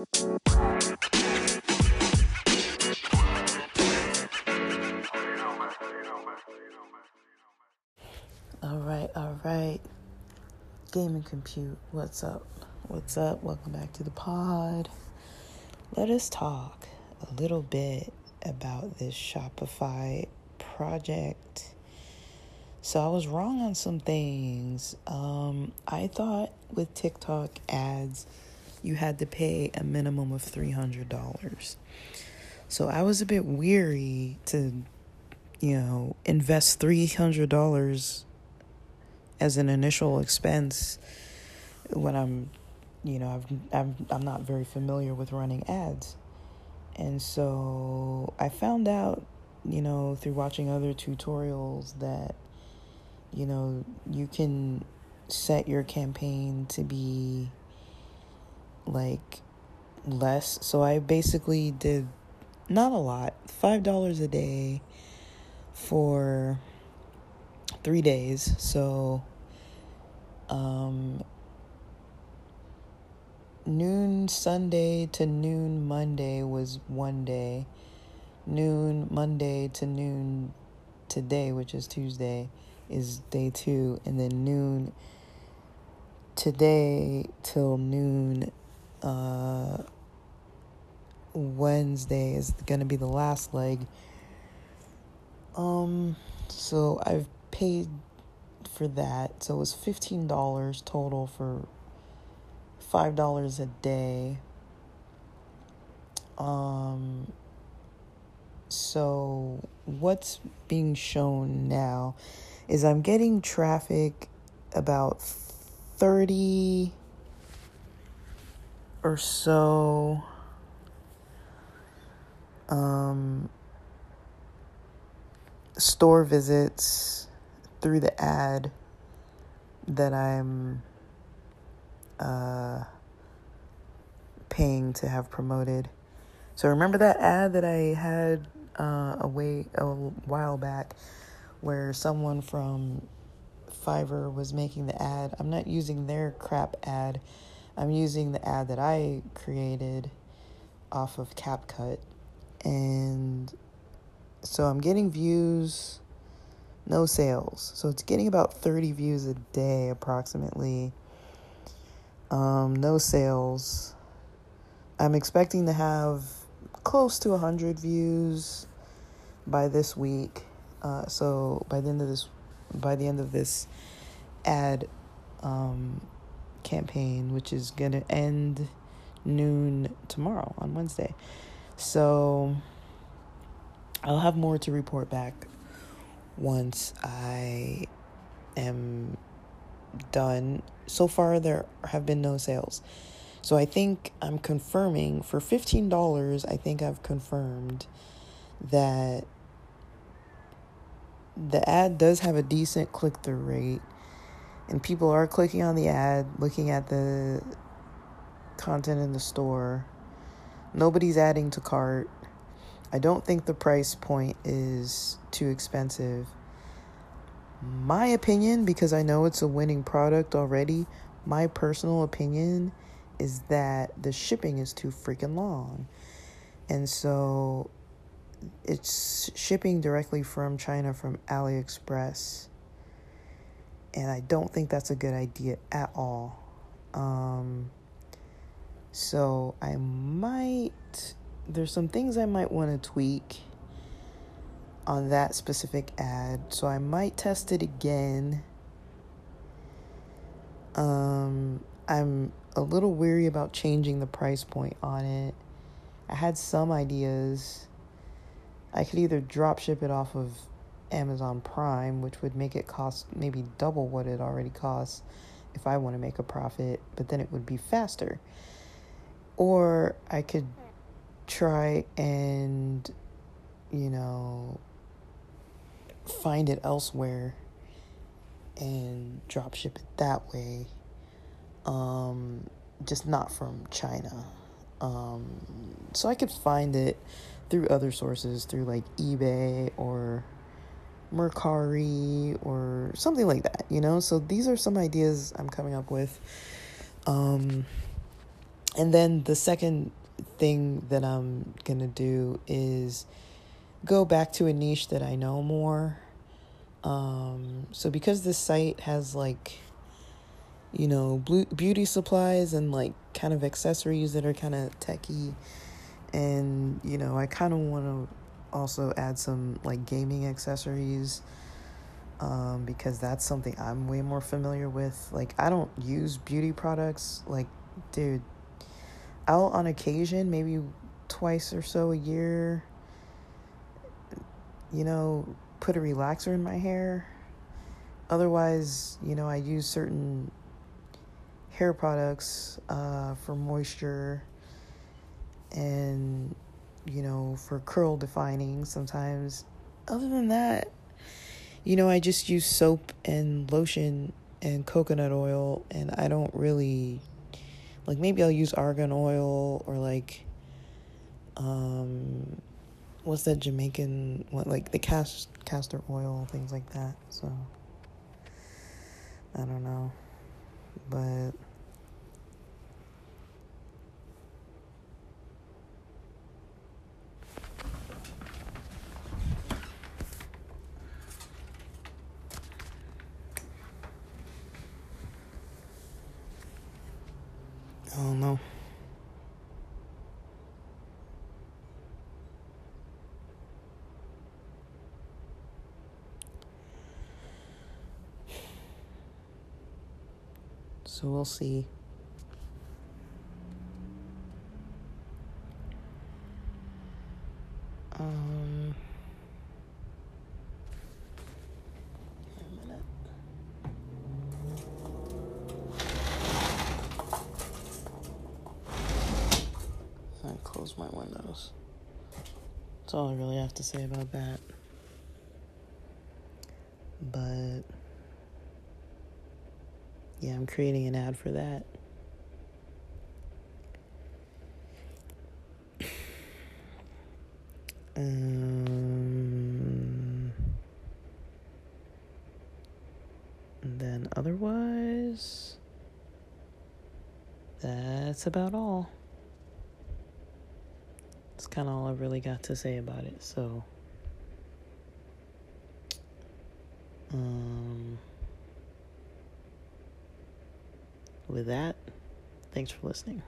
All right, all right. Gaming Compute, what's up? What's up? Welcome back to the pod. Let us talk a little bit about this Shopify project. So I was wrong on some things. Um, I thought with TikTok ads, you had to pay a minimum of $300. So I was a bit weary to, you know, invest $300 as an initial expense when I'm, you know, I've, I'm, I'm not very familiar with running ads. And so I found out, you know, through watching other tutorials that, you know, you can set your campaign to be like less. So I basically did not a lot, $5 a day for three days. So, um, noon Sunday to noon Monday was one day. Noon Monday to noon today, which is Tuesday, is day two. And then noon today till noon uh, Wednesday is to be the last leg. Um, so I've paid for that. So it was $15 total for $5 a day. Um, so what's being shown now is I'm getting traffic about 30 or so um, store visits through the ad that I'm uh, paying to have promoted. So remember that ad that I had uh, a way a while back, where someone from Fiverr was making the ad. I'm not using their crap ad. I'm using the ad that I created off of CapCut, and so I'm getting views no sales. So it's getting about 30 views a day approximately. Um, no sales. I'm expecting to have close to 100 views by this week. Uh, so by the end of this by the end of this ad um, campaign, which is going to end noon tomorrow on Wednesday. So I'll have more to report back once I am done. So far, there have been no sales. So I think I'm confirming for $15, I think I've confirmed that the ad does have a decent click through rate and people are clicking on the ad, looking at the content in the store. Nobody's adding to cart. I don't think the price point is too expensive. My opinion, because I know it's a winning product already, my personal opinion is that the shipping is too freaking long. And so it's shipping directly from China from AliExpress. And I don't think that's a good idea at all. Um, so I might there's some things I might want to tweak on that specific ad. So I might test it again. Um, I'm a little weary about changing the price point on it. I had some ideas. I could either drop ship it off of Amazon Prime, which would make it cost maybe double what it already costs if I want to make a profit, but then it would be faster. Or I could try and, you know, find it elsewhere and drop ship it that way. Um, just not from China. Um, so I could find it through other sources, through like eBay or Mercari or something like that, you know? So these are some ideas I'm coming up with. Um, and then the second thing that I'm gonna do is go back to a niche that I know more. Um, so because this site has like, you know, blue, beauty supplies and like kind of accessories that are kind of techy, and you know, I kind of want to also add some like gaming accessories. Um, because that's something I'm way more familiar with. Like, I don't use beauty products. Like, dude, out on occasion, maybe twice or so a year, you know, put a relaxer in my hair. Otherwise, you know, I use certain hair products uh, for moisture and, you know, for curl defining sometimes. Other than that, you know, I just use soap and lotion and coconut oil, and I don't really like maybe I'll use argan oil or like um what's that Jamaican what like the cast castor oil things like that so I don't know but Oh, I don't know. So we'll see. Um, I close my windows. That's all I really have to say about that. But yeah, I'm creating an ad for that. Um, then otherwise, that's about all. That's kind of all I really got to say about it. So, um, with that, thanks for listening.